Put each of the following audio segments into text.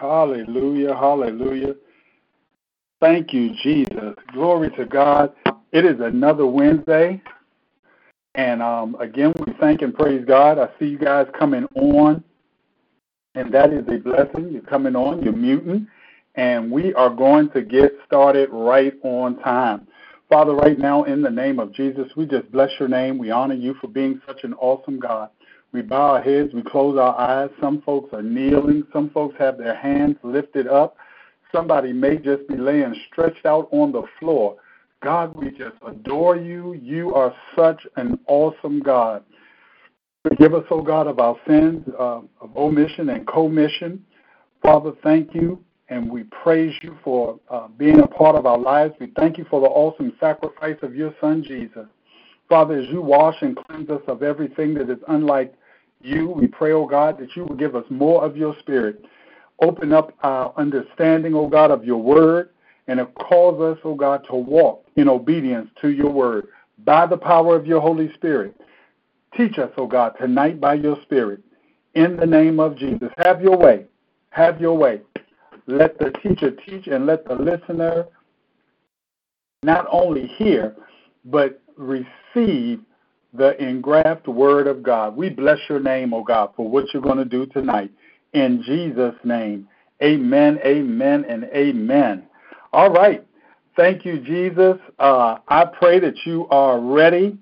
Hallelujah, hallelujah. Thank you, Jesus. Glory to God. It is another Wednesday. And um, again, we thank and praise God. I see you guys coming on, and that is a blessing. You're coming on, you're muting, and we are going to get started right on time. Father, right now, in the name of Jesus, we just bless your name. We honor you for being such an awesome God. We bow our heads, we close our eyes. Some folks are kneeling, some folks have their hands lifted up. Somebody may just be laying stretched out on the floor. God, we just adore you. You are such an awesome God. Forgive us, O oh God, of our sins uh, of omission and commission. Father, thank you, and we praise you for uh, being a part of our lives. We thank you for the awesome sacrifice of your Son, Jesus. Father, as you wash and cleanse us of everything that is unlike you, we pray, O oh God, that you will give us more of your Spirit. Open up our understanding, O oh God, of your word and calls us, oh God, to walk in obedience to your word by the power of your Holy Spirit. Teach us, oh God, tonight by your Spirit. In the name of Jesus. Have your way. Have your way. Let the teacher teach and let the listener not only hear, but receive the engraft word of God. We bless your name, oh God, for what you're going to do tonight. In Jesus' name. Amen, amen, and amen. All right. Thank you, Jesus. Uh, I pray that you are ready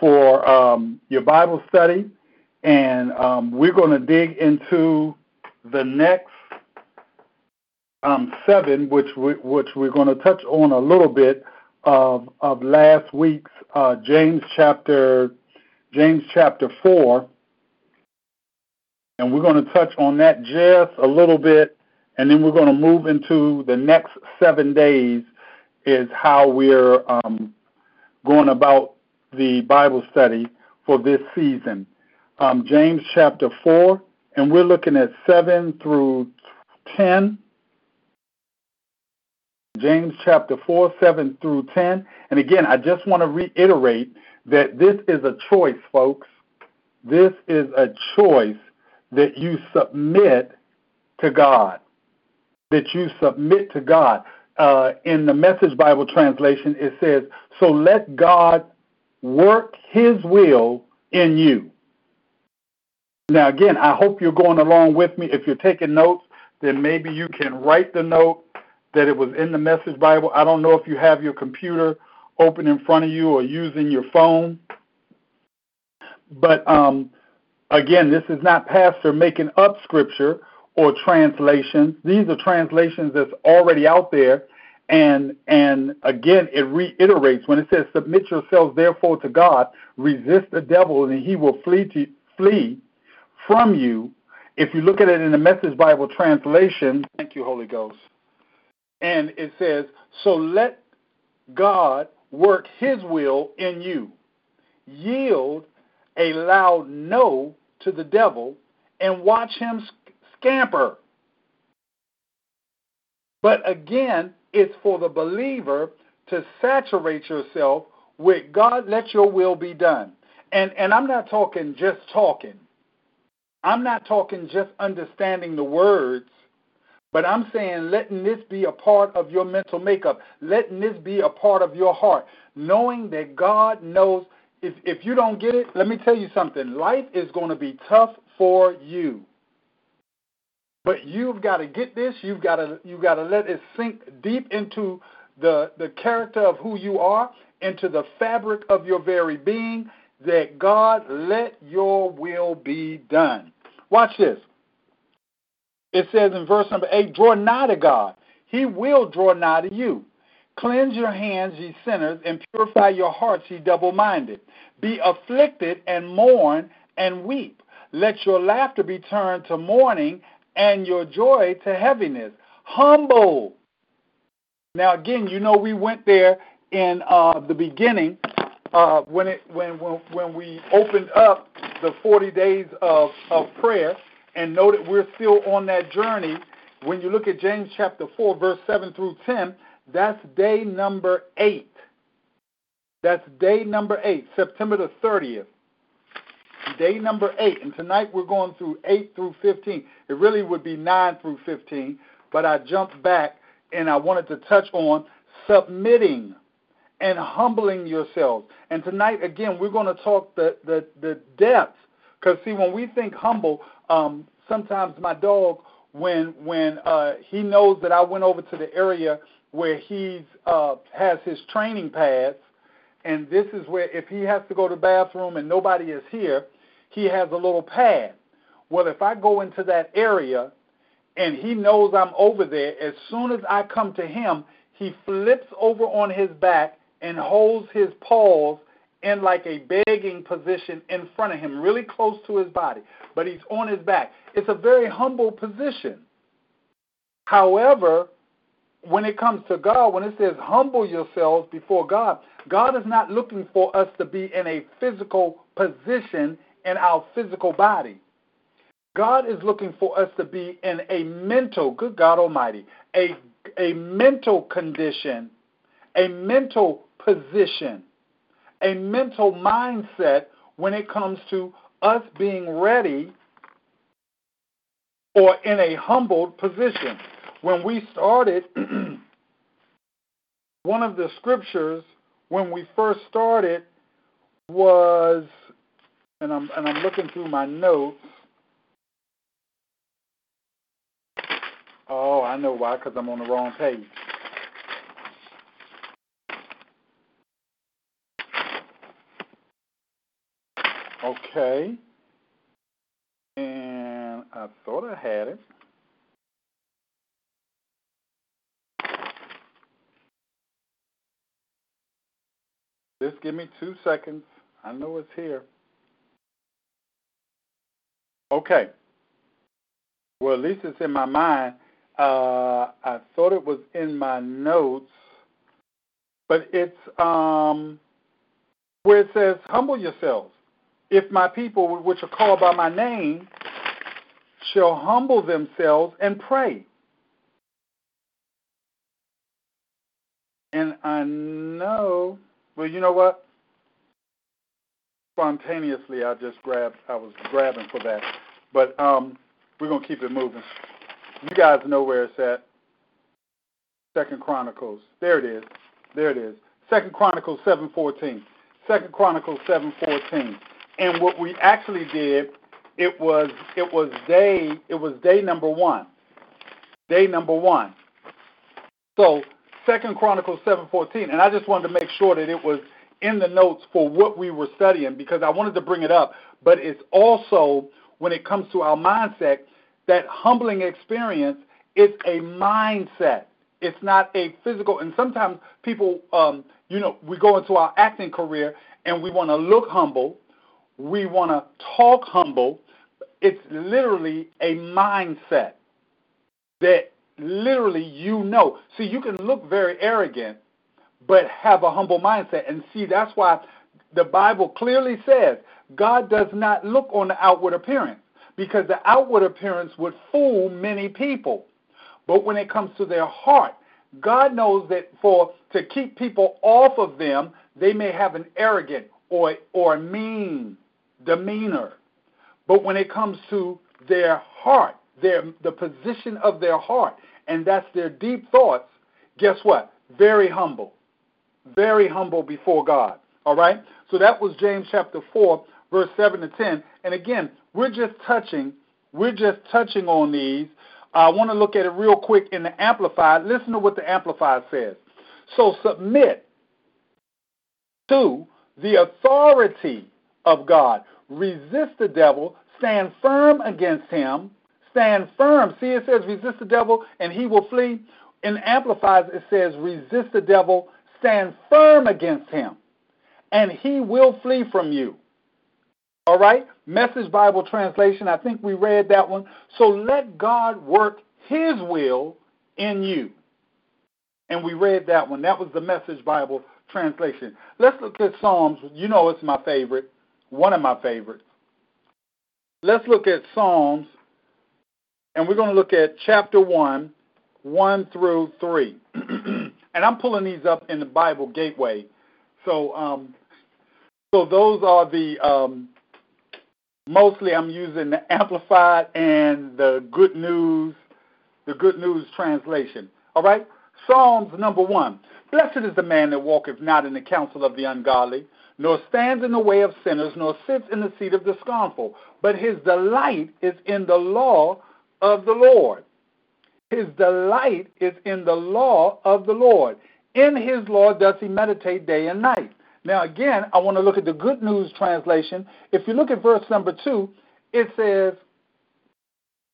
for um, your Bible study, and um, we're going to dig into the next um, seven, which we, which we're going to touch on a little bit of of last week's uh, James chapter James chapter four, and we're going to touch on that just a little bit and then we're going to move into the next seven days is how we're um, going about the Bible study for this season. Um, James chapter 4, and we're looking at 7 through 10. James chapter 4, 7 through 10. And again, I just want to reiterate that this is a choice, folks. This is a choice that you submit to God that you submit to God. Uh, in the Message Bible translation, it says, So let God work his will in you. Now, again, I hope you're going along with me. If you're taking notes, then maybe you can write the note that it was in the Message Bible. I don't know if you have your computer open in front of you or using your phone. But um, again, this is not Pastor making up scripture or translations. These are translations that's already out there. And and again, it reiterates when it says, "Submit yourselves therefore to God, resist the devil, and he will flee to flee from you." If you look at it in the Message Bible translation, thank you, Holy Ghost, and it says, "So let God work His will in you. Yield a loud no to the devil, and watch him scamper. But again, it's for the believer to saturate yourself with God, let your will be done. And, and I'm not talking just talking. I'm not talking just understanding the words, but I'm saying letting this be a part of your mental makeup, letting this be a part of your heart, knowing that God knows. If, if you don't get it, let me tell you something. Life is going to be tough for you. But you've got to get this. You've got to you've got to let it sink deep into the the character of who you are, into the fabric of your very being. That God let your will be done. Watch this. It says in verse number eight, "Draw nigh to God; He will draw nigh to you." Cleanse your hands, ye sinners, and purify your hearts, ye double minded. Be afflicted and mourn and weep. let your laughter be turned to mourning and your joy to heaviness. Humble. Now, again, you know, we went there in uh, the beginning uh, when it when, when when we opened up the 40 days of, of prayer and know that we're still on that journey. When you look at James chapter 4, verse 7 through 10, that's day number eight. That's day number eight, September the 30th. Day number eight. And tonight we're going through 8 through 15. It really would be 9 through 15, but I jumped back and I wanted to touch on submitting and humbling yourselves. And tonight, again, we're going to talk the, the, the depth. Because, see, when we think humble, um, sometimes my dog, when when uh, he knows that I went over to the area where he uh, has his training pads, and this is where if he has to go to the bathroom and nobody is here, he has a little pad. Well, if I go into that area and he knows I'm over there, as soon as I come to him, he flips over on his back and holds his paws in like a begging position in front of him, really close to his body, but he's on his back. It's a very humble position. However, when it comes to God, when it says humble yourselves before God, God is not looking for us to be in a physical position in our physical body. God is looking for us to be in a mental, good God Almighty, a, a mental condition, a mental position, a mental mindset when it comes to us being ready or in a humbled position. When we started, one of the scriptures when we first started was, and I'm and I'm looking through my notes. Oh, I know why, because I'm on the wrong page. Okay. And I thought I had it. Just give me two seconds. I know it's here. Okay. Well, at least it's in my mind. Uh, I thought it was in my notes, but it's um, where it says, "Humble yourselves." If my people, which are called by my name, shall humble themselves and pray. And I know, well, you know what? Spontaneously, I just grabbed, I was grabbing for that. But um, we're going to keep it moving. You guys know where it's at. Second Chronicles. There it is. There it is. Second Chronicles 7.14. Second Chronicles 7.14 and what we actually did, it was it was day it was day number one. Day number one. So Second Chronicles seven fourteen, and I just wanted to make sure that it was in the notes for what we were studying because I wanted to bring it up, but it's also when it comes to our mindset, that humbling experience is a mindset. It's not a physical. And sometimes people, um, you know, we go into our acting career and we want to look humble, we want to talk humble. It's literally a mindset that literally you know. See, you can look very arrogant, but have a humble mindset. And see, that's why the Bible clearly says God does not look on the outward appearance because the outward appearance would fool many people. But when it comes to their heart, God knows that for to keep people off of them, they may have an arrogant or or mean demeanor. But when it comes to their heart, their the position of their heart, and that's their deep thoughts, guess what? Very humble. Very humble before God. All right? So that was James chapter 4, verse 7 to 10. And again, we're just touching, we're just touching on these. I want to look at it real quick in the Amplified. Listen to what the Amplified says. So submit to the authority of God. Resist the devil, stand firm against him, stand firm. See, it says resist the devil and he will flee. In Amplifies, it says resist the devil, stand firm against him, and he will flee from you. All right? Message Bible translation. I think we read that one. So let God work his will in you. And we read that one. That was the Message Bible translation. Let's look at Psalms. You know it's my favorite, one of my favorites. Let's look at Psalms, and we're going to look at chapter 1, 1 through 3. and I'm pulling these up in the Bible Gateway. So, um, so those are the um, mostly I'm using the Amplified and the Good News, the Good News translation. All right, Psalms number one. Blessed is the man that walketh not in the counsel of the ungodly, nor stands in the way of sinners, nor sits in the seat of the scornful. But his delight is in the law of the Lord. His delight is in the law of the Lord. In his law does he meditate day and night. Now, again, I want to look at the Good News translation. If you look at verse number two, it says,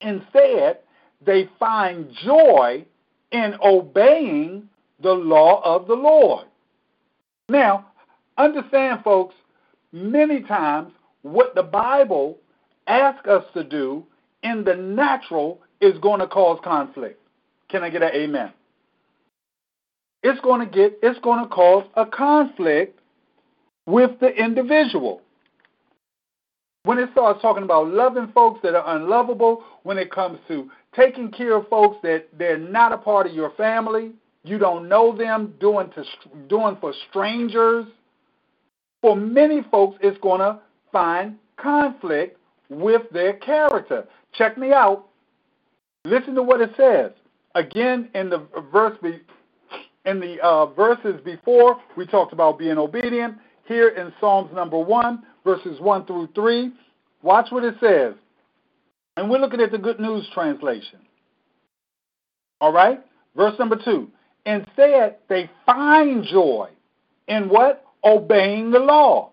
Instead, they find joy in obeying the law of the Lord. Now, understand, folks, many times what the Bible asks us to do in the natural is going to cause conflict. Can I get an amen? It's going to get it's going to cause a conflict with the individual. When it starts talking about loving folks that are unlovable, when it comes to taking care of folks that they're not a part of your family, you don't know them, doing to doing for strangers. For many folks, it's going to find conflict with their character. Check me out. Listen to what it says. Again, in the verse in the uh, verses before, we talked about being obedient. Here in Psalms number one, verses one through three, watch what it says. And we're looking at the Good News translation. All right? Verse number two. Instead, they find joy in what? Obeying the law.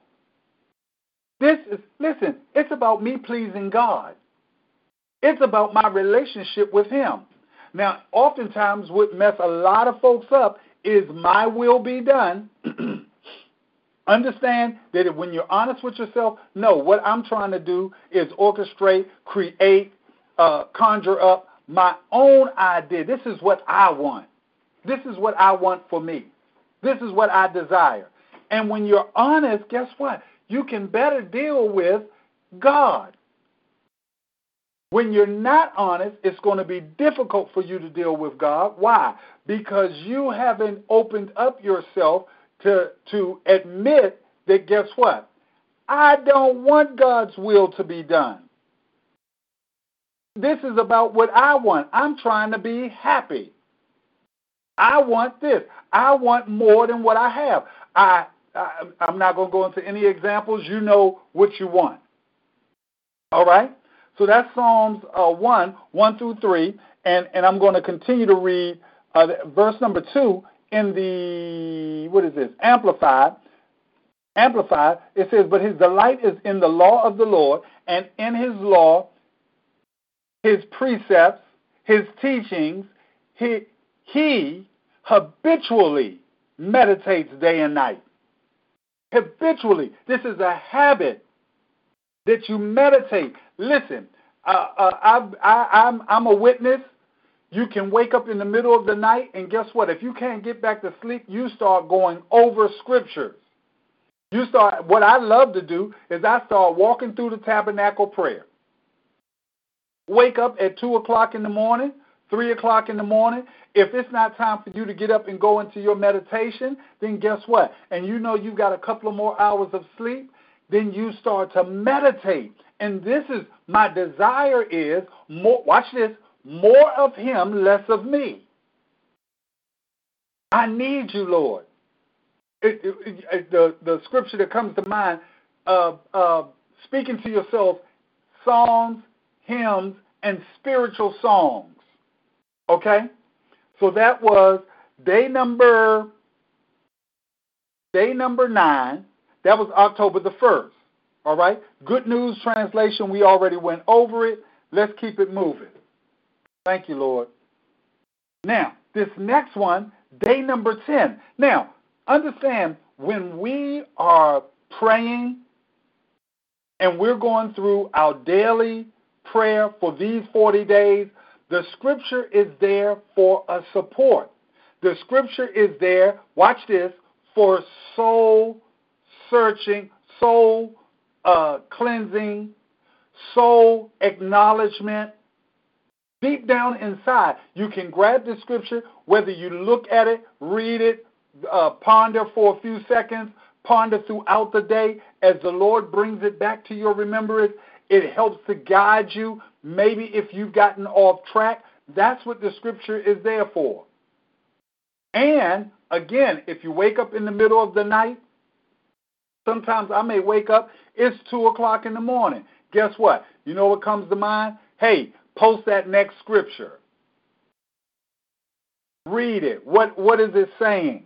This is, listen, it's about me pleasing God. It's about my relationship with Him. Now, oftentimes, what mess a lot of folks up is my will be done. Understand that when you're honest with yourself, no, what I'm trying to do is orchestrate, create, uh, conjure up my own idea. This is what I want. This is what I want for me. This is what I desire. And when you're honest, guess what? You can better deal with God. When you're not honest, it's going to be difficult for you to deal with God. Why? Because you haven't opened up yourself to, to admit that, guess what? I don't want God's will to be done. This is about what I want. I'm trying to be happy. I want this. I want more than what I have. I, I I'm not going to go into any examples. You know what you want. All right. So that's Psalms uh, 1, 1 through 3. And, and I'm going to continue to read uh, verse number 2 in the, what is this, Amplified. Amplified, it says, But his delight is in the law of the Lord, and in his law, his precepts, his teachings, he, he habitually meditates day and night. Habitually. This is a habit that you meditate. Listen, uh, uh, I, I, I'm, I'm a witness. You can wake up in the middle of the night, and guess what? If you can't get back to sleep, you start going over scriptures. You start. What I love to do is I start walking through the tabernacle prayer. Wake up at two o'clock in the morning, three o'clock in the morning. If it's not time for you to get up and go into your meditation, then guess what? And you know you've got a couple of more hours of sleep, then you start to meditate. And this is my desire is more watch this, more of him, less of me. I need you, Lord. It, it, it, the, the scripture that comes to mind, uh, uh, speaking to yourself, psalms, hymns, and spiritual songs. Okay? So that was day number day number nine. That was October the first. All right? Good news translation, we already went over it. Let's keep it moving. Thank you, Lord. Now, this next one, day number 10. Now, understand when we are praying, and we're going through our daily prayer for these 40 days, the scripture is there for a support. The scripture is there, watch this, for soul searching, soul uh, cleansing, soul acknowledgement. Deep down inside, you can grab the scripture, whether you look at it, read it, uh, ponder for a few seconds, ponder throughout the day as the Lord brings it back to your remembrance. It helps to guide you. Maybe if you've gotten off track, that's what the scripture is there for. And again, if you wake up in the middle of the night, sometimes I may wake up, it's 2 o'clock in the morning. Guess what? You know what comes to mind? Hey, post that next scripture. Read it. What, what is it saying?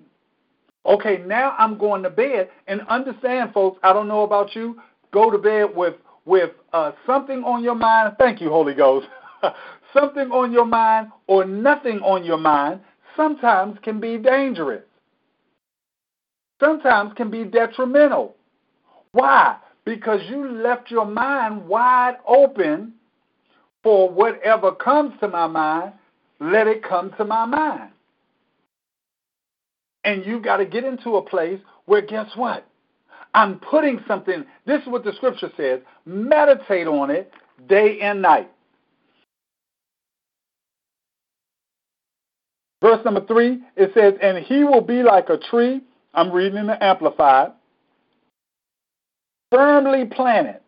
Okay, now I'm going to bed. And understand, folks, I don't know about you, go to bed with with uh, something on your mind. Thank you, Holy Ghost. something on your mind or nothing on your mind sometimes can be dangerous. Sometimes can be detrimental. Why? Because you left your mind wide open for whatever comes to my mind, let it come to my mind. And you've got to get into a place where, guess what? I'm putting something, this is what the scripture says meditate on it day and night. Verse number three, it says, And he will be like a tree, I'm reading in the Amplified, firmly planted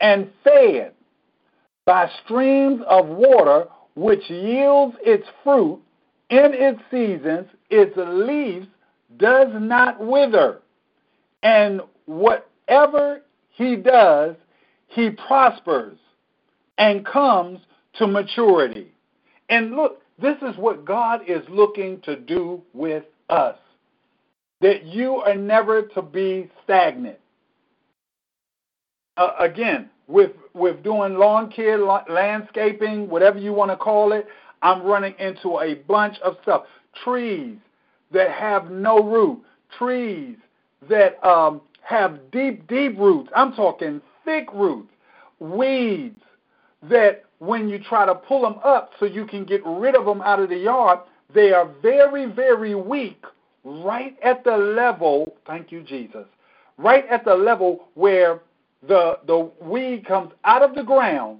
and fed by streams of water, which yields its fruit in its seasons, its leaves does not wither, and whatever he does, he prospers and comes to maturity. And look, this is what God is looking to do with us. That you are never to be stagnant. Uh, again, with with doing lawn care, landscaping, whatever you want to call it, I'm running into a bunch of stuff. Trees that have no root, trees that um, have deep, deep roots. I'm talking thick roots, weeds that when you try to pull them up so you can get rid of them out of the yard, they are very, very weak right at the level, thank you, Jesus, right at the level where the, the weed comes out of the ground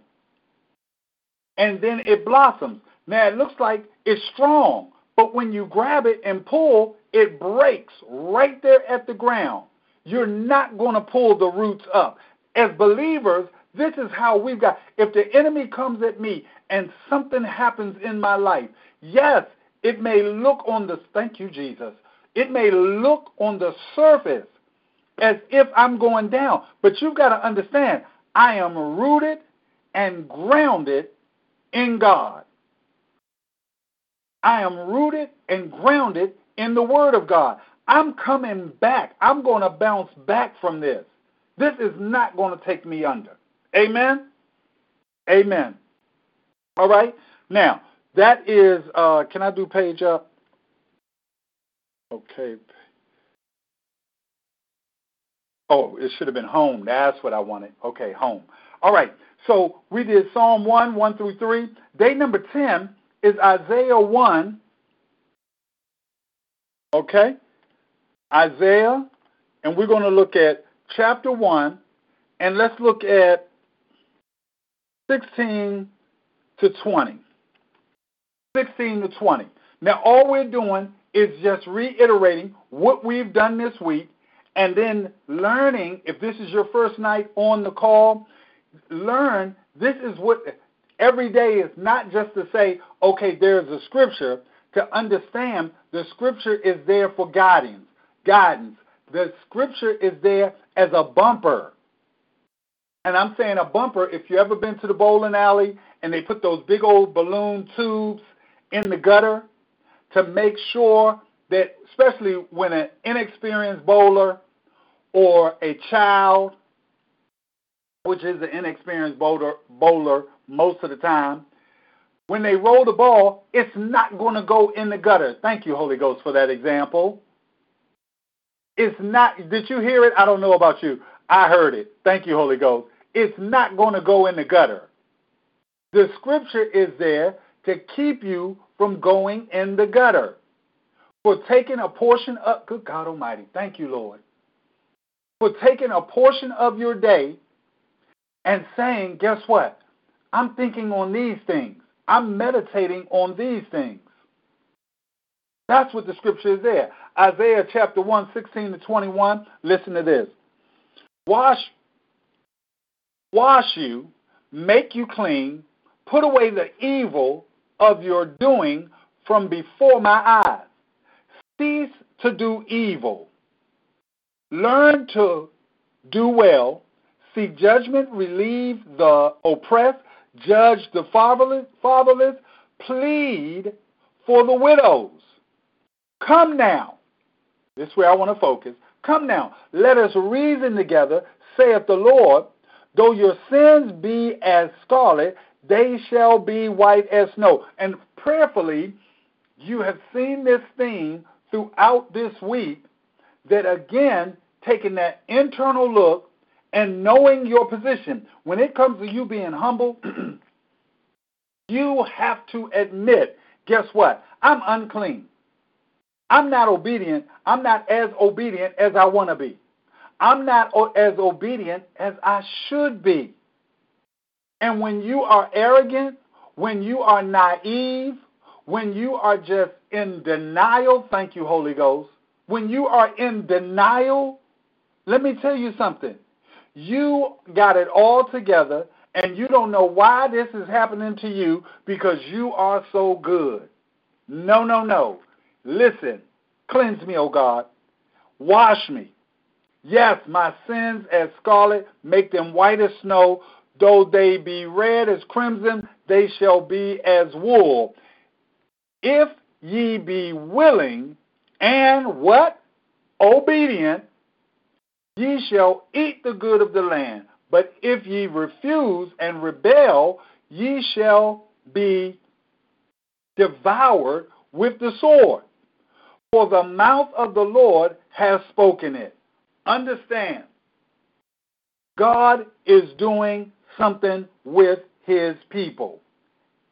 and then it blossoms. Now it looks like it's strong, but when you grab it and pull, it breaks right there at the ground. You're not going to pull the roots up. As believers, this is how we've got. If the enemy comes at me and something happens in my life, yes, it may look on the, thank you, Jesus, it may look on the surface as if I'm going down. But you've got to understand, I am rooted and grounded in God. I am rooted and grounded in the Word of God. I'm coming back. I'm going to bounce back from this. This is not going to take me under. Amen? Amen. All right? Now, that is, uh, can I do page up? Okay. Oh, it should have been home. That's what I wanted. Okay, home. All right. So we did Psalm 1, 1 through 3. Day number 10 is Isaiah 1. Okay? Isaiah, and we're going to look at chapter 1, and let's look at 16 to 20. 16 to 20. Now, all we're doing is just reiterating what we've done this week and then learning, if this is your first night on the call, learn this is what every day is not just to say, okay, there's a scripture, to understand the scripture is there for guidance. Guidance. The scripture is there as a bumper. And I'm saying a bumper, if you ever been to the bowling alley and they put those big old balloon tubes in the gutter to make sure that, especially when an inexperienced bowler or a child, which is an inexperienced bowler, bowler most of the time, when they roll the ball, it's not going to go in the gutter. Thank you, Holy Ghost, for that example. It's not, did you hear it? I don't know about you. I heard it. Thank you, Holy Ghost. It's not going to go in the gutter. The scripture is there to keep you from going in the gutter. For taking a portion of, good God Almighty, thank you, Lord. For taking a portion of your day and saying, guess what? I'm thinking on these things. I'm meditating on these things. That's what the scripture is there. Isaiah chapter 1, 16 to 21. Listen to this. Wash, wash you, make you clean, put away the evil of your doing from before my eyes. Cease to do evil. Learn to do well. Seek judgment, relieve the oppressed, judge the fatherless, plead for the widows. Come now. This is where I want to focus. Come now, let us reason together, saith the Lord. Though your sins be as scarlet, they shall be white as snow. And prayerfully, you have seen this theme throughout this week that again, taking that internal look and knowing your position. When it comes to you being humble, you have to admit, guess what? I'm unclean. I'm not obedient. I'm not as obedient as I want to be. I'm not as obedient as I should be. And when you are arrogant, when you are naive, when you are just in denial, thank you, Holy Ghost, when you are in denial, let me tell you something. You got it all together and you don't know why this is happening to you because you are so good. No, no, no. Listen, cleanse me, O God. Wash me. Yes, my sins as scarlet, make them white as snow. Though they be red as crimson, they shall be as wool. If ye be willing and what? Obedient, ye shall eat the good of the land. But if ye refuse and rebel, ye shall be devoured with the sword. For the mouth of the Lord has spoken it. Understand, God is doing something with his people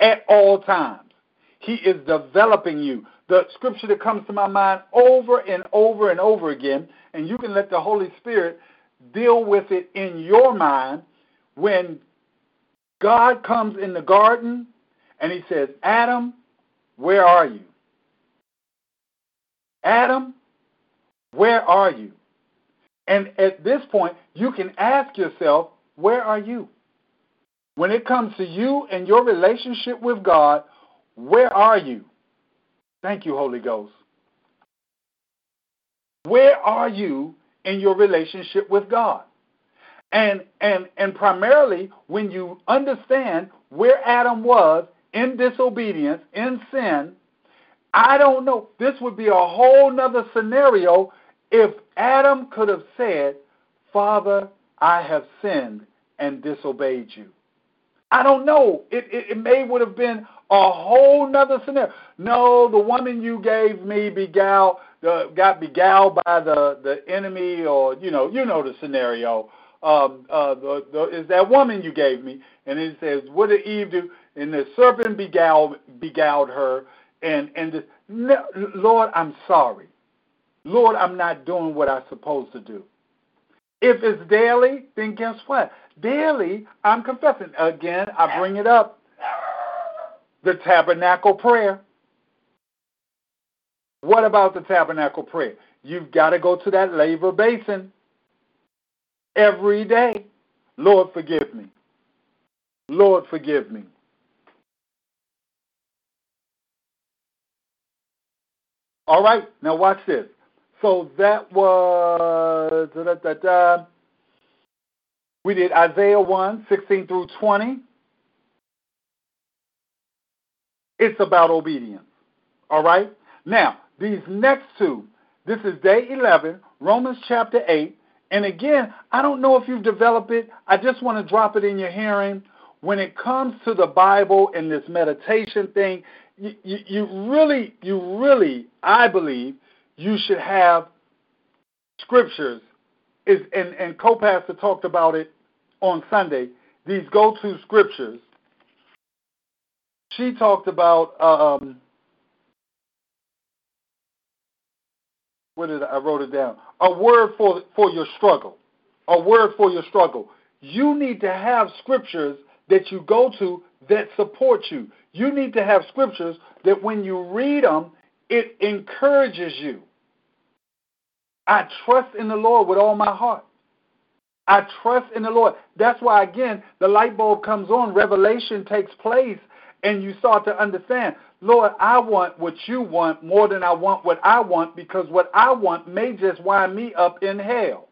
at all times. He is developing you. The scripture that comes to my mind over and over and over again, and you can let the Holy Spirit deal with it in your mind when God comes in the garden and he says, Adam, where are you? Adam, where are you? And at this point, you can ask yourself, where are you? When it comes to you and your relationship with God, where are you? Thank you, Holy Ghost. Where are you in your relationship with God? And and and primarily when you understand where Adam was in disobedience, in sin, I don't know. This would be a whole nother scenario if Adam could have said, Father, I have sinned and disobeyed you. I don't know. It, it, it may would have been a whole nother scenario. No, the woman you gave me beguiled, uh, got beguiled by the, the enemy, or you know, you know the scenario. Um, uh, the, the, is that woman you gave me? And it says, what did Eve do? And the serpent beguiled, beguiled her, and and the, no, Lord, I'm sorry. Lord, I'm not doing what I'm supposed to do. If it's daily, then guess what? Daily, I'm confessing. Again, I bring it up. The tabernacle prayer. What about the tabernacle prayer? You've got to go to that laver basin every day. Lord, forgive me. Lord, forgive me. All right, now watch this. So that was da, da, da, we did Isaiah 1, 16 through 20. It's about obedience. All right? Now, these next two, this is day 11, Romans chapter 8. And again, I don't know if you've developed it. I just want to drop it in your hearing. When it comes to the Bible and this meditation thing, you, you, you really, you really, I believe, you should have scriptures is, and, and co-pastor talked about it on Sunday, these go-to scriptures. She talked about, um, did I, I wrote it down? A word for, for your struggle. A word for your struggle. You need to have scriptures that you go to that support you. You need to have scriptures that when you read them, it encourages you. I trust in the Lord with all my heart. I trust in the Lord. That's why, again, the light bulb comes on, revelation takes place, and you start to understand, Lord, I want what you want more than I want what I want because what I want may just wind me up in hell.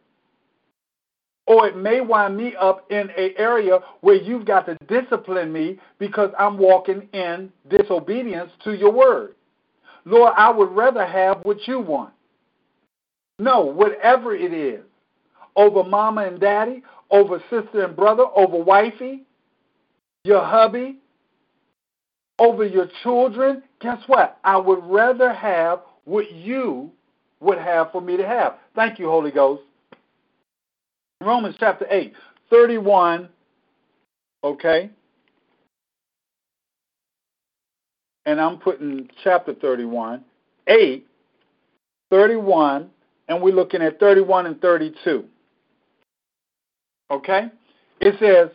Or it may wind me up in an area where you've got to discipline me because I'm walking in disobedience to your word. Lord, I would rather have what you want. No, whatever it is, over mama and daddy, over sister and brother, over wifey, your hubby, over your children, guess what? I would rather have what you would have for me to have. Thank you, Holy Ghost. Romans chapter 8, 31, okay? And I'm putting chapter 31, 8, 31, and we're looking at 31 and 32. Okay? It says,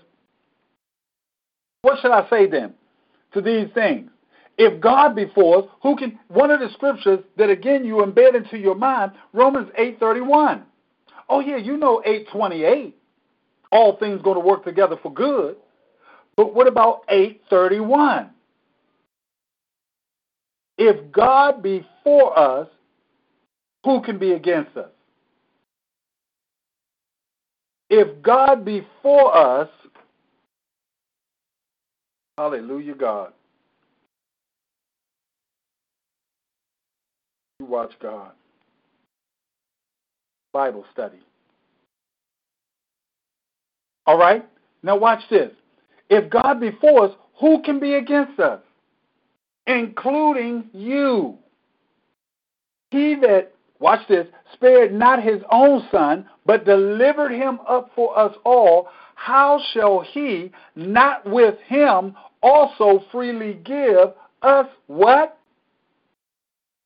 What shall I say then to these things? If God be for us, who can one of the scriptures that again you embed into your mind, Romans 8:31. Oh yeah, you know 8:28. All things going to work together for good. But what about 8:31? If God be for us, who can be against us? If God be for us, hallelujah, God. You watch God. Bible study. All right? Now watch this. If God be for us, who can be against us? Including you. He that watch this, spared not his own son, but delivered him up for us all, how shall he not with him also freely give us what?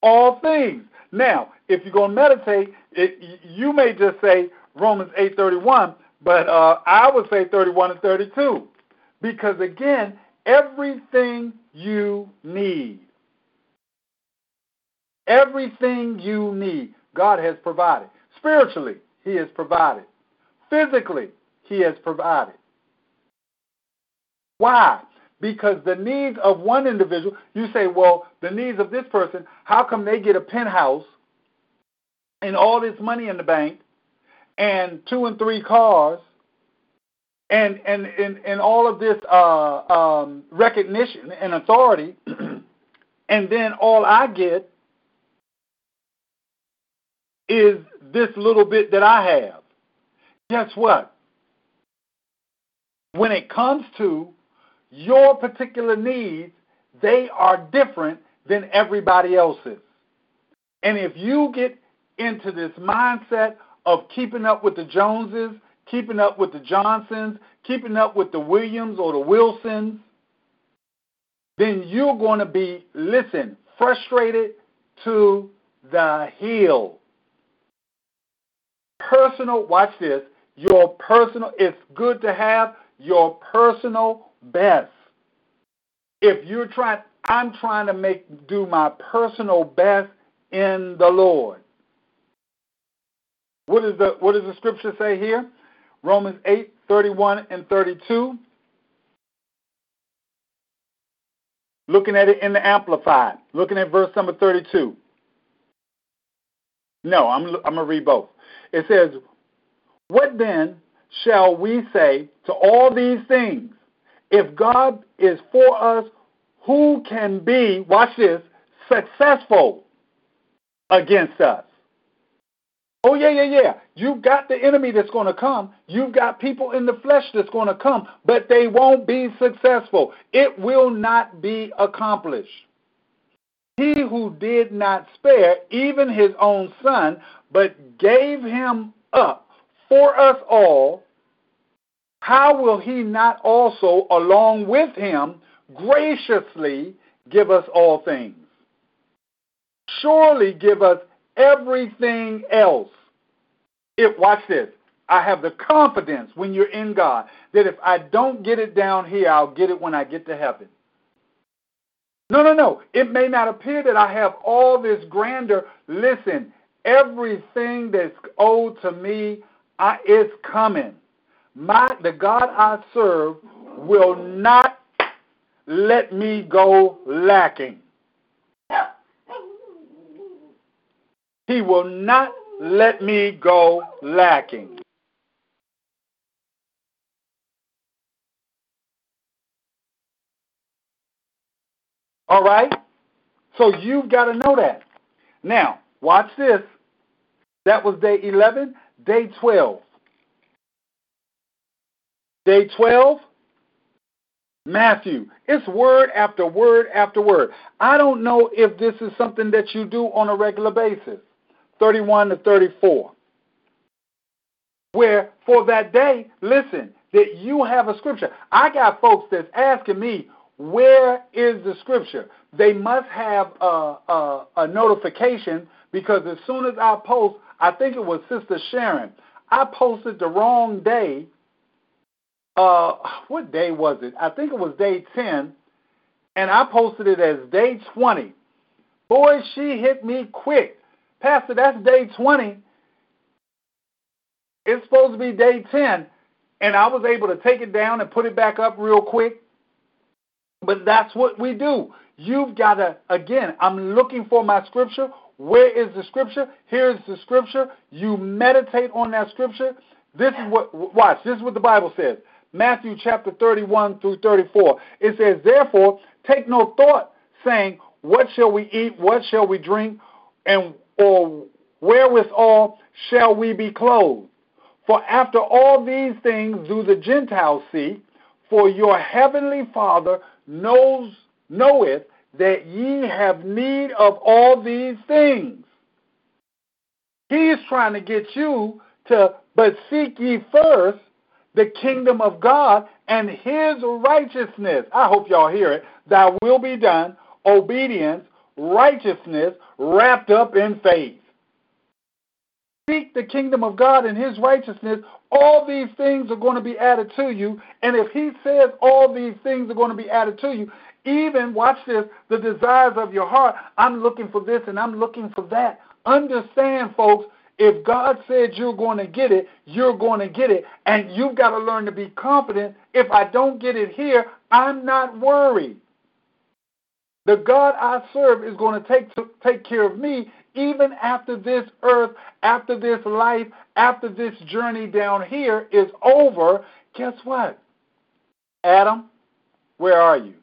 All things. Now, if you're going to meditate, it, you may just say Romans 8:31, but uh, I would say 31 and 32, because again, everything you need Everything you need, God has provided. Spiritually, He has provided. Physically, He has provided. Why? Because the needs of one individual, you say, well, the needs of this person, how come they get a penthouse and all this money in the bank and two and three cars and and and, and all of this uh, um, recognition and authority, and then all I get is this little bit that I have. Guess what? When it comes to your particular needs, they are different than everybody else's. And if you get into this mindset of keeping up with the Joneses, keeping up with the Johnsons, keeping up with the Williams or the Wilsons, then you're going to be, listen, frustrated to the hill personal, watch this, your personal, it's good to have your personal best. If you're trying, I'm trying to make, do my personal best in the Lord. What, is the, what does the scripture say here? Romans 8, 31 and 32. Looking at it in the Amplified, looking at verse number 32. No, I'm, I'm going to read both. It says, What then shall we say to all these things? If God is for us, who can be, watch this, successful against us? Oh, yeah, yeah, yeah. You've got the enemy that's going to come. You've got people in the flesh that's going to come, but they won't be successful. It will not be accomplished. He who did not spare even his own son, but gave him up for us all, how will he not also, along with him, graciously give us all things? Surely give us everything else. If watch this, I have the confidence when you're in God that if I don't get it down here, I'll get it when I get to heaven. No, no, no. It may not appear that I have all this grandeur. Listen, everything that's owed to me I, is coming. My the God I serve will not let me go lacking. He will not let me go lacking. All right? So you've got to know that. Now, watch this. That was day 11. Day 12. Day 12, Matthew. It's word after word after word. I don't know if this is something that you do on a regular basis. 31 to 34. Where for that day, listen, that you have a scripture. I got folks that's asking me, where is the scripture? They must have a, a, a notification because as soon as I post, I think it was Sister Sharon, I posted the wrong day. Uh, what day was it? I think it was day 10, and I posted it as day 20. Boy, she hit me quick. Pastor, that's day 20. It's supposed to be day 10. And I was able to take it down and put it back up real quick. But that's what we do. You've got to, again, I'm looking for my scripture. Where is the scripture? Here's the scripture. You meditate on that scripture. This is what, watch, this is what the Bible says. Matthew chapter 31 through 34. It says, Therefore, take no thought, saying, What shall we eat? What shall we drink? And or wherewithal shall we be clothed? For after all these things do the Gentiles seek, for your heavenly Father knows knoweth that ye have need of all these things. He is trying to get you to, but seek ye first the kingdom of God and his righteousness. I hope y'all hear it. Thy will be done, obedience, righteousness wrapped up in faith. Seek the kingdom of God and his righteousness. All these things are going to be added to you. And if he says all these things are going to be added to you, even, watch this, the desires of your heart, I'm looking for this and I'm looking for that. Understand, folks, if God said you're going to get it, you're going to get it. And you've got to learn to be confident. If I don't get it here, I'm not worried. The God I serve is going to take, to take care of me even after this earth, after this life, after this journey down here is over. Guess what? Adam, where are you?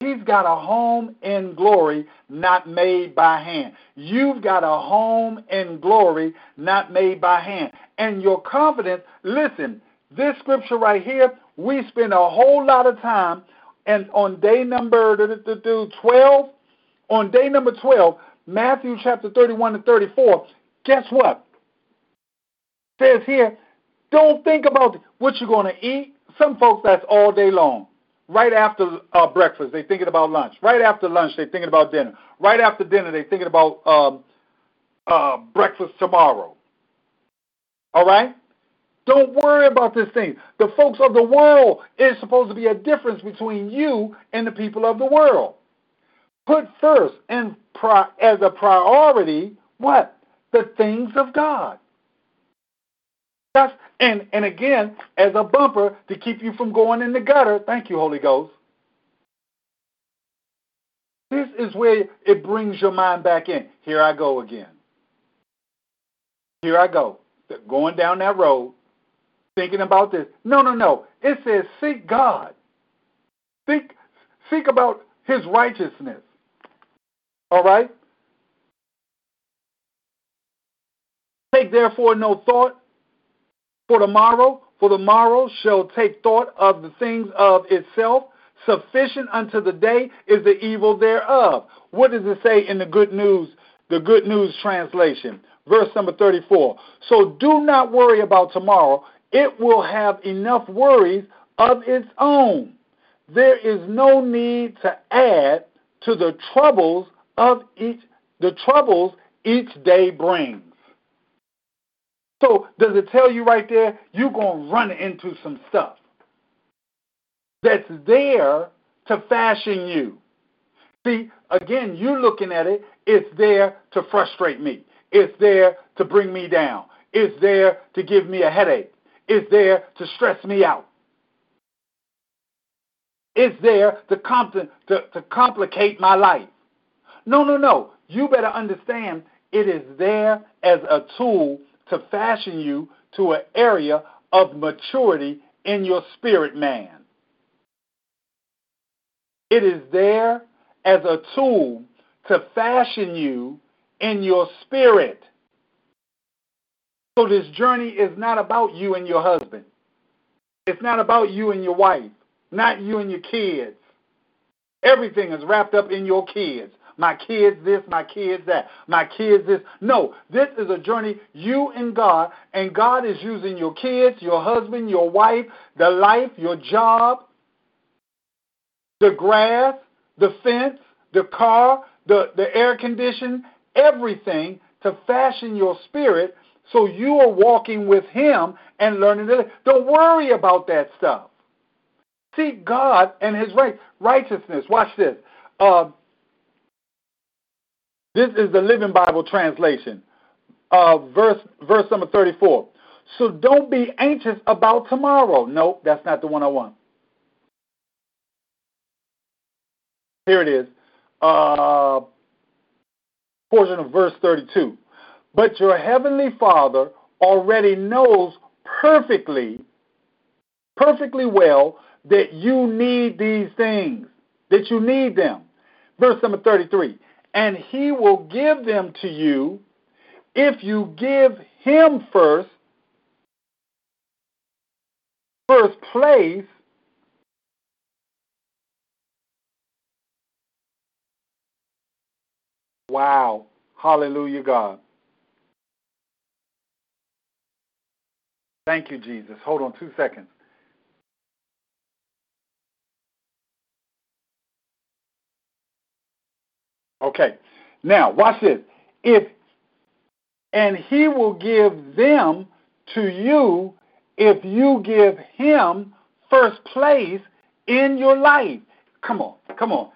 He's got a home in glory not made by hand. You've got a home in glory not made by hand. And your confidence, listen, this scripture right here, we spend a whole lot of time and on day number 12, on day number 12, Matthew chapter 31 to 34, guess what? It says here, don't think about what you're going to eat. Some folks, that's all day long. Right after uh, breakfast, they're thinking about lunch. Right after lunch, they're thinking about dinner. Right after dinner, they're thinking about um, uh, breakfast tomorrow. All right? Don't worry about this thing. The folks of the world is supposed to be a difference between you and the people of the world. Put first and pri- as a priority what? The things of God. That's, and, and again, as a bumper to keep you from going in the gutter, thank you, Holy Ghost. This is where it brings your mind back in. Here I go again. Here I go. Going down that road, thinking about this. No, no, no. It says seek God. Think seek about his righteousness. All right? Take therefore no thought for tomorrow, for the morrow shall take thought of the things of itself. Sufficient unto the day is the evil thereof. What does it say in the good news, the good news translation? verse number 34. So do not worry about tomorrow. It will have enough worries of its own. There is no need to add to the troubles of each the troubles each day brings. So does it tell you right there you're going to run into some stuff that's there to fashion you? See, again, you're looking at it, it's there to frustrate me. It's there to bring me down. It's there to give me a headache. It's there to stress me out. It's there to, compl- to, to complicate my life. No, no, no. You better understand it is there as a tool to fashion you to an area of maturity in your spirit man. It is there as a tool to fashion you in your spirit. So this journey is not about you and your husband. It's not about you and your wife, not you and your kids. Everything is wrapped up in your kids. My kids this, my kids that, my kids this. No, this is a journey you and God, and God is using your kids, your husband, your wife, the life, your job, the grass, the fence, the car, the, the air condition, everything to fashion your spirit so you are walking with Him and learning to live. Don't worry about that stuff. Seek God and His right righteousness. Watch this. Uh, this is the Living Bible translation, uh, verse verse number thirty-four. So don't be anxious about tomorrow. No, that's not the one I want. Here it is. Uh, portion of verse 32. But your heavenly Father already knows perfectly, perfectly well that you need these things, that you need them. Verse number 33. And he will give them to you if you give him first, first place Wow. Hallelujah, God. Thank you, Jesus. Hold on two seconds. Okay. Now, watch this. If and he will give them to you if you give him first place in your life. Come on. Come on.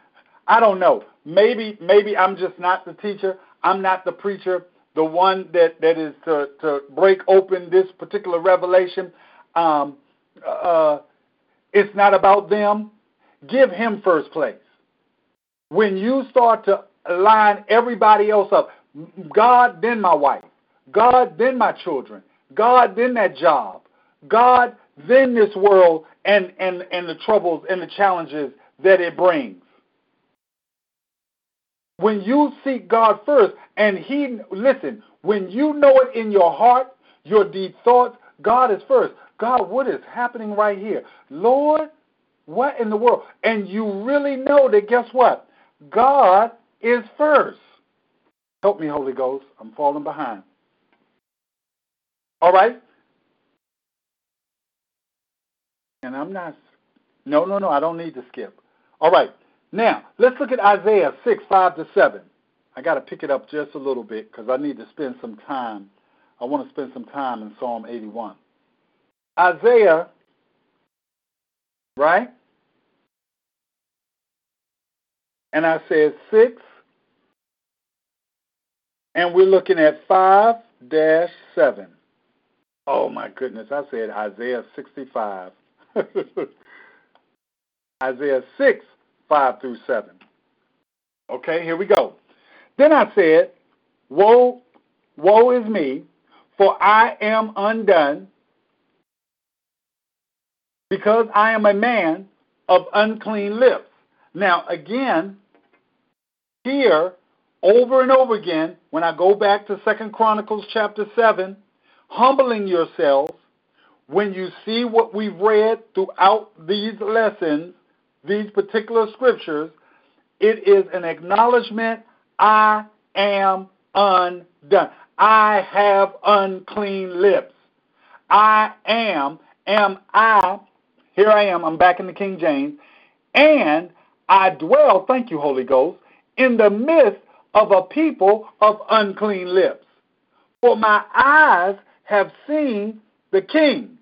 I don't know maybe maybe I'm just not the teacher. I'm not the preacher, the one that, that is to, to break open this particular revelation. Um, uh, it's not about them. Give him first place. When you start to line everybody else up, God, then my wife, God, then my children, God, then that job, God, then this world and, and, and the troubles and the challenges that it brings when you seek God first, and He, listen, when you know it in your heart, your deep thoughts, God is first. God, what is happening right here? Lord, what in the world? And you really know that, guess what? God is first. Help me, Holy Ghost. I'm falling behind. All right? And I'm not, no, no, no, I don't need to skip. All right. Now, let's look at Isaiah 6, 5 to 7. I got to pick it up just a little bit because I need to spend some time. I want to spend some time in Psalm 81. Isaiah, right? And I said 6, and we're looking at 5 7. Oh my goodness, I said Isaiah 65. Isaiah 6, 5 through 7. Okay, here we go. Then I said, Woe, woe is me, for I am undone, because I am a man of unclean lips. Now, again, here, over and over again, when I go back to Second Chronicles chapter 7, humbling yourselves, when you see what we've read throughout these lessons, these particular scriptures, it is an acknowledgement I am undone. I have unclean lips. I am, am I, here I am, I'm back in the King James, and I dwell, thank you, Holy Ghost, in the midst of a people of unclean lips. For my eyes have seen the King,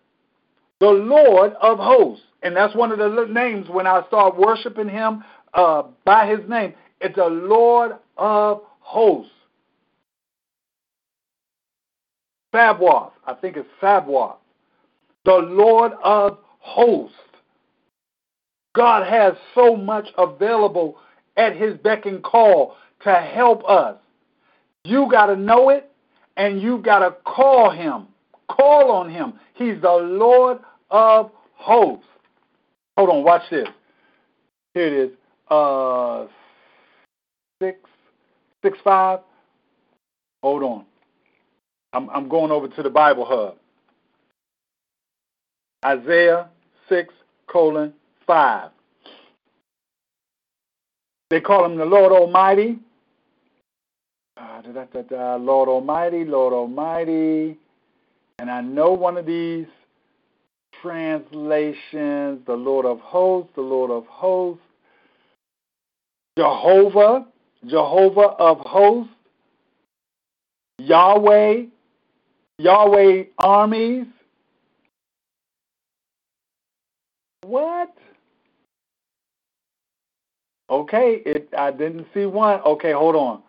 the Lord of hosts. And that's one of the names when I start worshiping him uh, by his name. It's a Lord of hosts. Sabaoth, I think it's Sabaoth, the Lord of hosts. God has so much available at his beck and call to help us. You got to know it and you got to call him. Call on him. He's the Lord of hosts. Hold on, watch this. Here it is. Uh, six, six, five. Hold on. I'm, I'm going over to the Bible Hub. Isaiah 6, colon, 5. They call him the Lord Almighty. Uh, da, da, da, Lord Almighty, Lord Almighty. And I know one of these translations, the Lord of hosts, the Lord of hosts, Jehovah, Jehovah of hosts, Yahweh, Yahweh armies. What? Okay, it I didn't see one. Okay, hold on.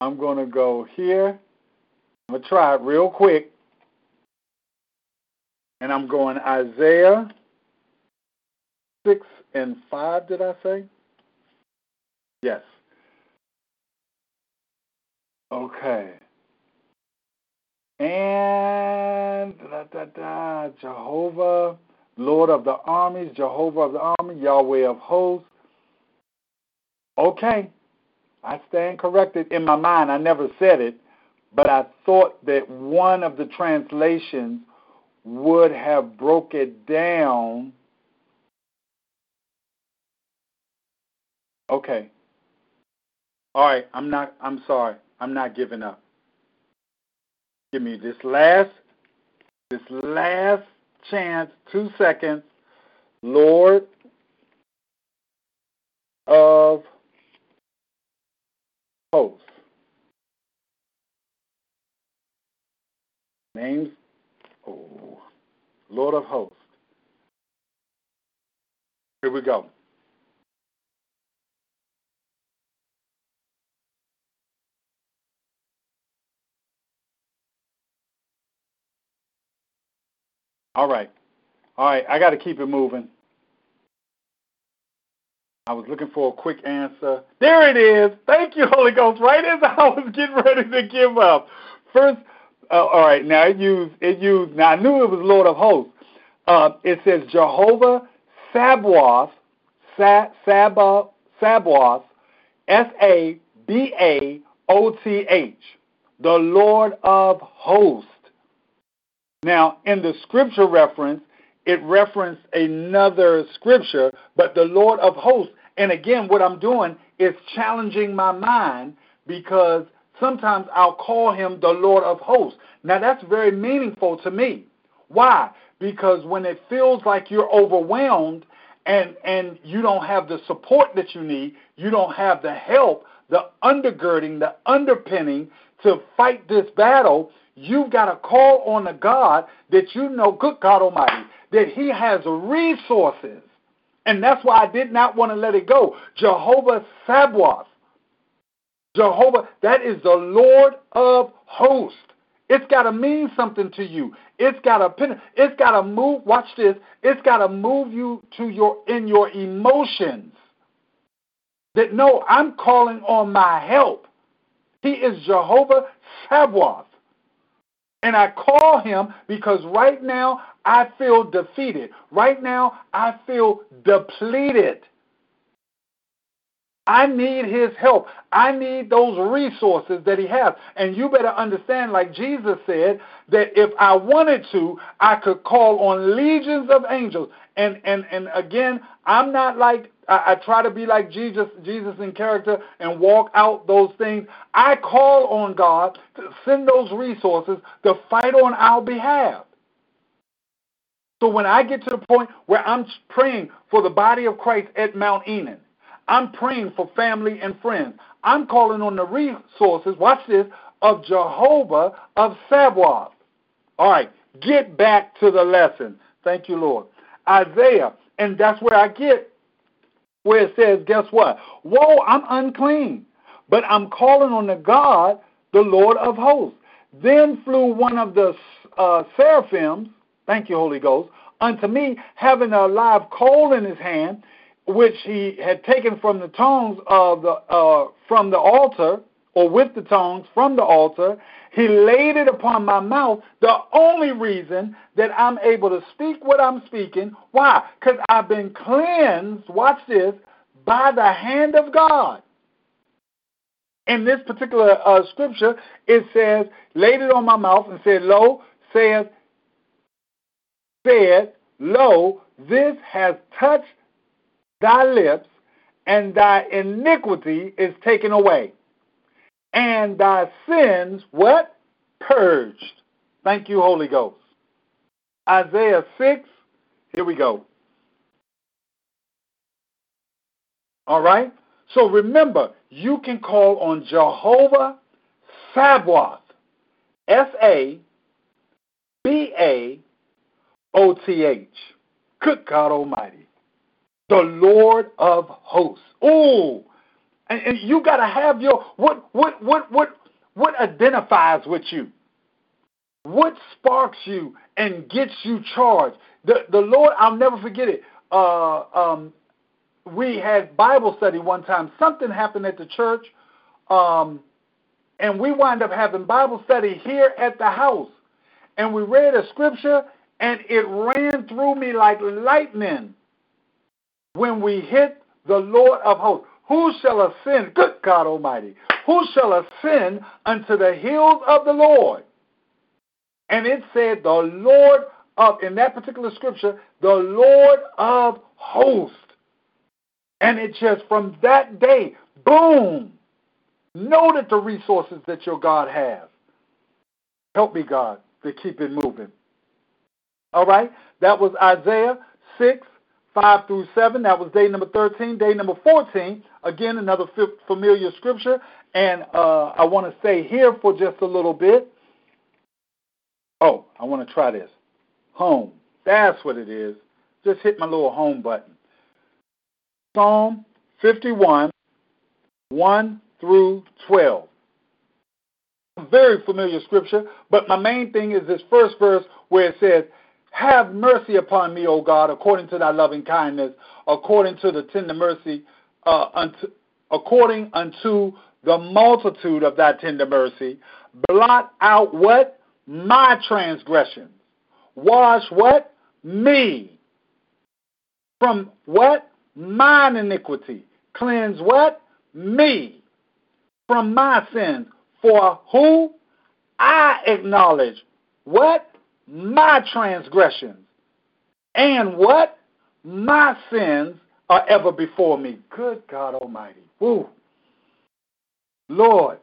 I'm going to go here. I'm going to try it real quick. And I'm going Isaiah 6 and 5, did I say? Yes. Okay. And da, da, da, Jehovah, Lord of the armies, Jehovah of the army, Yahweh of hosts. Okay. I stand corrected in my mind. I never said it, but I thought that one of the translations would have broke it down. Okay. All right, I'm not I'm sorry. I'm not giving up. Give me this last this last chance, 2 seconds. Lord of hosts. Names Oh, Lord of hosts. Here we go. All right. All right, I got to keep it moving. I was looking for a quick answer. There it is. Thank you, Holy Ghost. Right as I was getting ready to give up. First, uh, all right, now it used it used. Now I knew it was Lord of Hosts. Uh, it says Jehovah Sabaoth, Sa, Sabaoth, Sabaoth, S A B A O T H, the Lord of Hosts. Now, in the scripture reference, it referenced another scripture, but the Lord of Hosts. And again, what I'm doing is challenging my mind because Sometimes I'll call him the Lord of hosts. Now that's very meaningful to me. Why? Because when it feels like you're overwhelmed and and you don't have the support that you need, you don't have the help, the undergirding, the underpinning to fight this battle, you've got to call on the God that you know, good God Almighty, that He has resources. And that's why I did not want to let it go. Jehovah Sabaoth. Jehovah, that is the Lord of hosts. It's got to mean something to you. It's got to it's got to move, watch this. It's got to move you to your in your emotions. That no, I'm calling on my help. He is Jehovah Sabaoth. And I call him because right now I feel defeated. Right now I feel depleted. I need his help. I need those resources that he has. And you better understand, like Jesus said, that if I wanted to, I could call on legions of angels. And and and again, I'm not like I, I try to be like Jesus, Jesus in character and walk out those things. I call on God to send those resources to fight on our behalf. So when I get to the point where I'm praying for the body of Christ at Mount Enon, I'm praying for family and friends. I'm calling on the resources, watch this, of Jehovah of Sabaoth. All right, get back to the lesson. Thank you, Lord. Isaiah, and that's where I get where it says, guess what? Whoa, I'm unclean, but I'm calling on the God, the Lord of hosts. Then flew one of the uh, seraphims, thank you, Holy Ghost, unto me, having a live coal in his hand, which he had taken from the tongues of the uh, from the altar, or with the tongues from the altar. He laid it upon my mouth. The only reason that I'm able to speak what I'm speaking, why? Because I've been cleansed. Watch this by the hand of God. In this particular uh, scripture, it says, laid it on my mouth and said, Lo, saith, said, Lo, this has touched thy lips, and thy iniquity is taken away, and thy sins, what? Purged. Thank you, Holy Ghost. Isaiah 6, here we go. All right? So remember, you can call on Jehovah Sabaoth, S A B A O T H. Good God Almighty the Lord of hosts. Oh, and, and you got to have your what what what what what identifies with you. What sparks you and gets you charged? The the Lord, I'll never forget it. Uh, um, we had Bible study one time. Something happened at the church, um, and we wind up having Bible study here at the house. And we read a scripture, and it ran through me like lightning when we hit the Lord of hosts. Who shall ascend, good God Almighty, who shall ascend unto the hills of the Lord? And it said, the Lord of, in that particular scripture, the Lord of hosts. And it just, from that day, boom, know that the resources that your God has. Help me, God, to keep it moving. All right? That was Isaiah 6, 5 through 7. That was day number 13. Day number 14, again, another familiar scripture. And uh, I want to stay here for just a little bit. Oh, I want to try this. Home. That's what it is. Just hit my little home button. Psalm 51, 1 through 12. Very familiar scripture, but my main thing is this first verse where it says, have mercy upon me, O God, according to thy loving kindness, according to the tender mercy, uh, unto, according unto the multitude of thy tender mercy. Blot out what? My transgressions. Wash what? Me. From what? Mine iniquity. Cleanse what? Me. From my sins. For who? I acknowledge. What? My transgressions, and what? My sins are ever before me. Good God Almighty. Woo. Lord,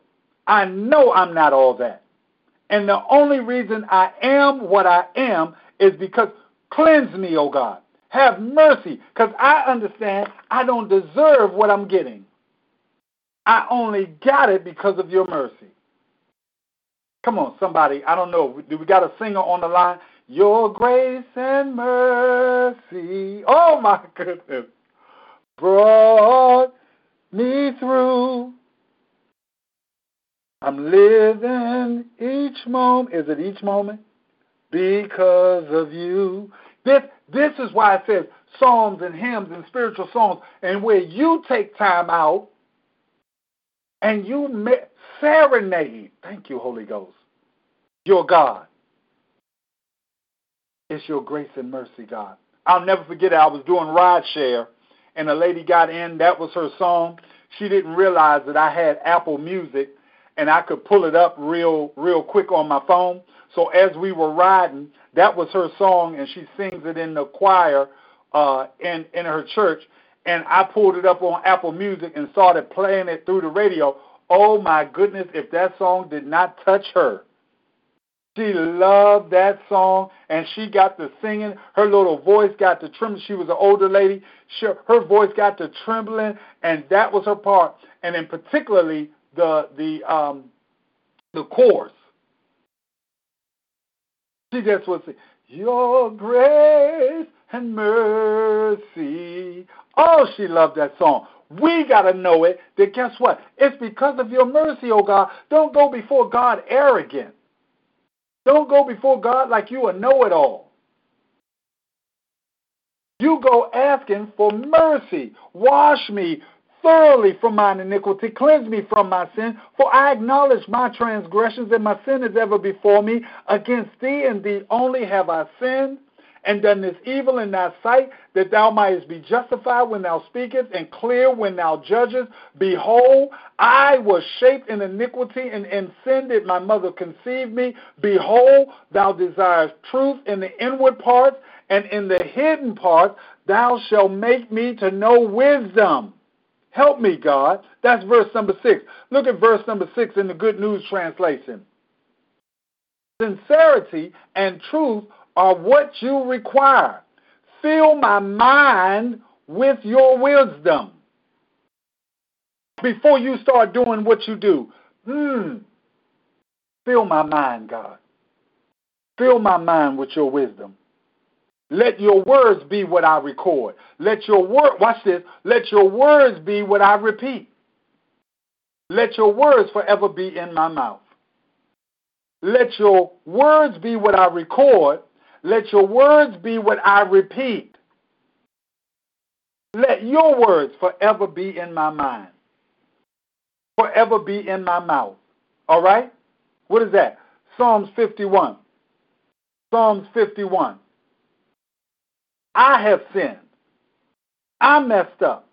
I know I'm not all that. And the only reason I am what I am is because cleanse me, O God. Have mercy, because I understand I don't deserve what I'm getting. I only got it because of your mercy. Come on, somebody. I don't know. Do we got a singer on the line? Your grace and mercy. Oh my goodness. Brought me through. I'm living each moment. Is it each moment? Because of you. This this is why it says psalms and hymns and spiritual songs, and where you take time out and you serenade. Thank you, Holy Ghost. Your God. It's your grace and mercy, God. I'll never forget it. I was doing ride share, and a lady got in. That was her song. She didn't realize that I had Apple Music, and I could pull it up real, real quick on my phone. So as we were riding, that was her song, and she sings it in the choir uh, in in her church. and I pulled it up on Apple Music and started playing it through the radio. Oh my goodness, if that song did not touch her. She loved that song, and she got to singing. Her little voice got to trembling. She was an older lady. She, her voice got to trembling, and that was her part. And in particularly the the um, the chorus. She just was Your grace and mercy. Oh, she loved that song. We got to know it. That guess what? It's because of your mercy, oh God. Don't go before God arrogant. Don't go before God like you a know it all. You go asking for mercy. Wash me thoroughly from mine iniquity. Cleanse me from my sin. For I acknowledge my transgressions, and my sin is ever before me. Against thee and thee only have I sinned and done this evil in thy sight, that thou mightest be justified when thou speakest, and clear when thou judgest. Behold, I was shaped in iniquity, and in sin did my mother conceive me. Behold, thou desirest truth in the inward parts, and in the hidden parts thou shalt make me to know wisdom. Help me, God. That's verse number six. Look at verse number six in the Good News Translation. Sincerity and truth are what you require. Fill my mind with your wisdom. Before you start doing what you do, hmm, fill my mind, God. Fill my mind with your wisdom. Let your words be what I record. Let your word, watch this, let your words be what I repeat. Let your words forever be in my mouth. Let your words be what I record. Let your words be what I repeat. Let your words forever be in my mind, forever be in my mouth. All right? What is that? Psalms 51. Psalms 51. I have sinned. I messed up.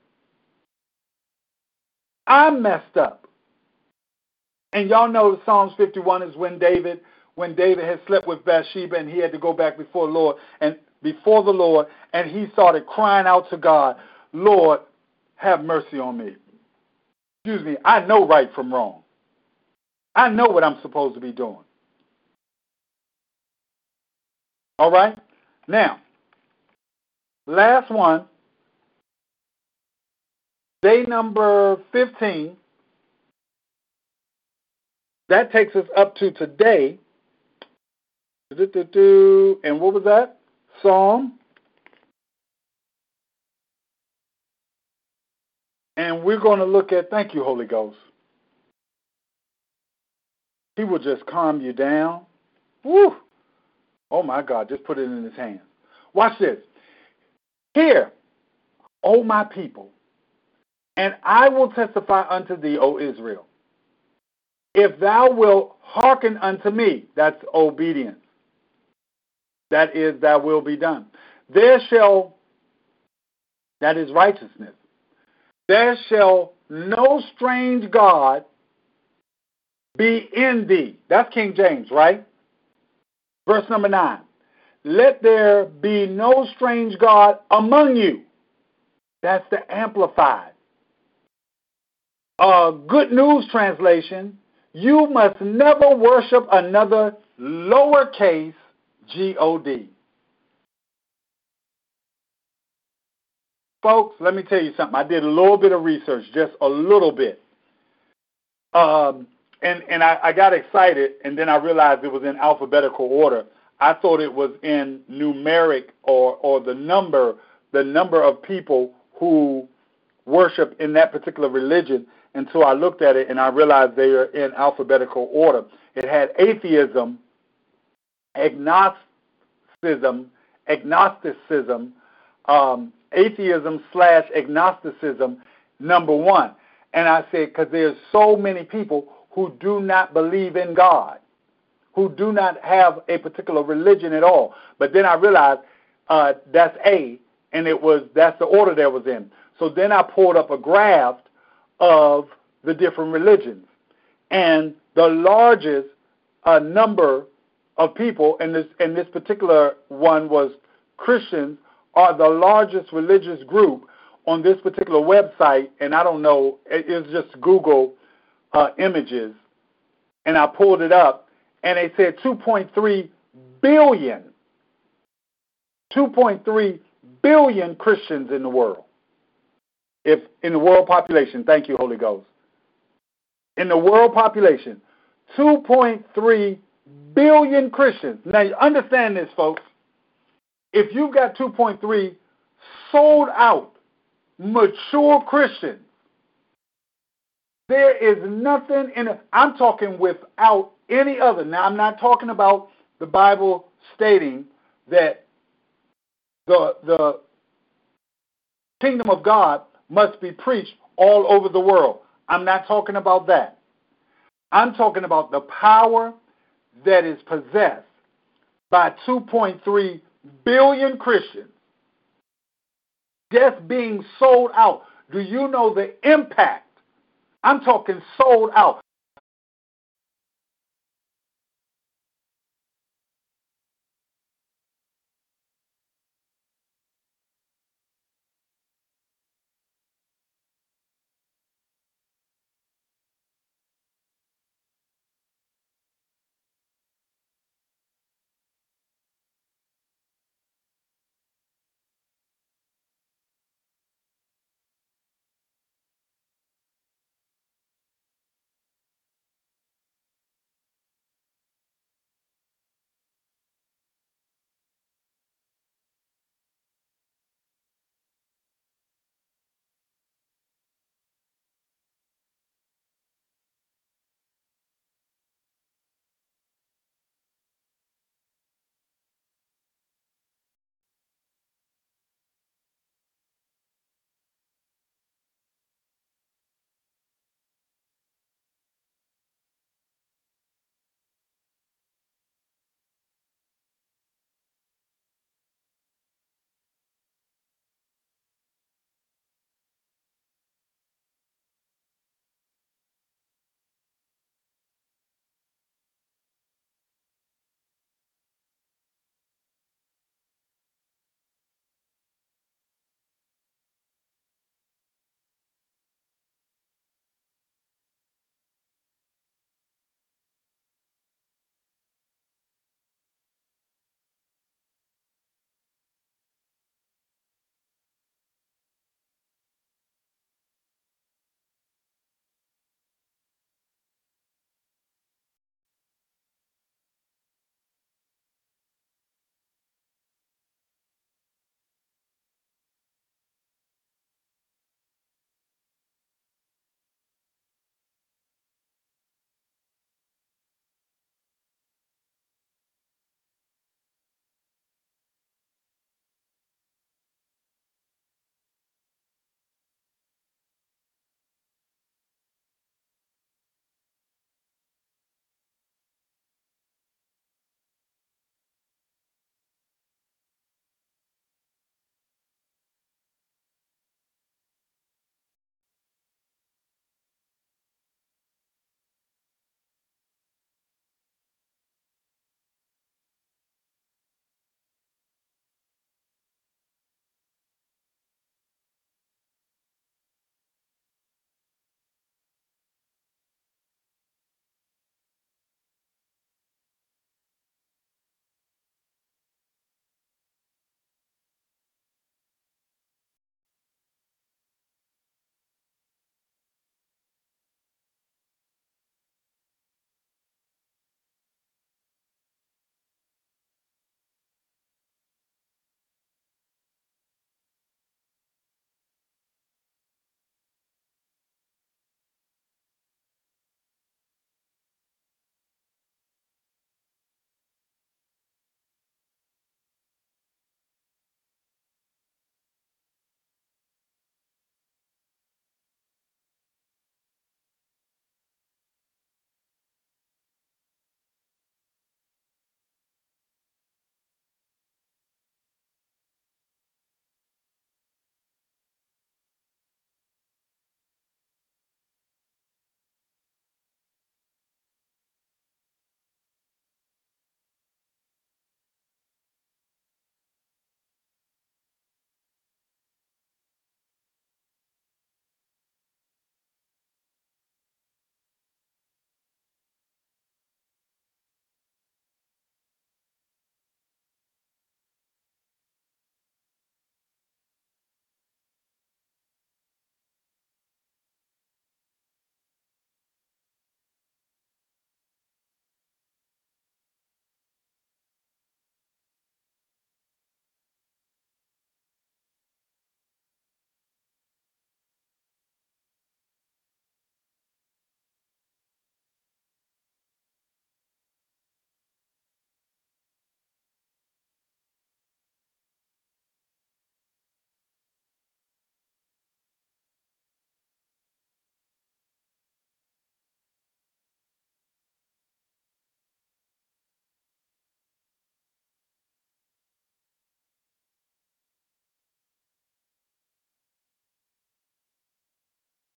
I messed up. And y'all know Psalms 51 is when David when David had slept with Bathsheba and he had to go back before the Lord and before the Lord and he started crying out to God, Lord, have mercy on me. Excuse me, I know right from wrong. I know what I'm supposed to be doing. All right? Now, last one, day number 15. That takes us up to today. And what was that? Psalm. And we're going to look at, thank you, Holy Ghost. He will just calm you down. Woo! Oh my God, just put it in his hands. Watch this. Hear, O my people, and I will testify unto thee, O Israel. If thou wilt hearken unto me, that's obedience that is, that will be done. There shall, that is righteousness, there shall no strange God be in thee. That's King James, right? Verse number nine. Let there be no strange God among you. That's the Amplified. A good news translation you must never worship another lowercase G O D. Folks, let me tell you something. I did a little bit of research, just a little bit. Um, and and I, I got excited, and then I realized it was in alphabetical order. I thought it was in numeric or or the number the number of people who worship in that particular religion until I looked at it and I realized they are in alphabetical order. It had atheism agnosticism, agnosticism, um, atheism slash agnosticism, number one. And I said, because there's so many people who do not believe in God, who do not have a particular religion at all. But then I realized uh, that's A, and it was that's the order that was in. So then I pulled up a graph of the different religions, and the largest uh, number of people, and this and this particular one was Christians, are the largest religious group on this particular website, and I don't know, it's just Google uh, images, and I pulled it up, and they said 2.3 billion, 2.3 billion Christians in the world. If in the world population, thank you, Holy Ghost. In the world population, 2.3 billion Christians. Now, you understand this, folks. If you've got 2.3 sold out, mature Christians, there is nothing in it. I'm talking without any other. Now, I'm not talking about the Bible stating that the, the kingdom of God must be preached all over the world. I'm not talking about that. I'm talking about the power that is possessed by 2.3 billion Christians just being sold out. Do you know the impact? I'm talking sold out.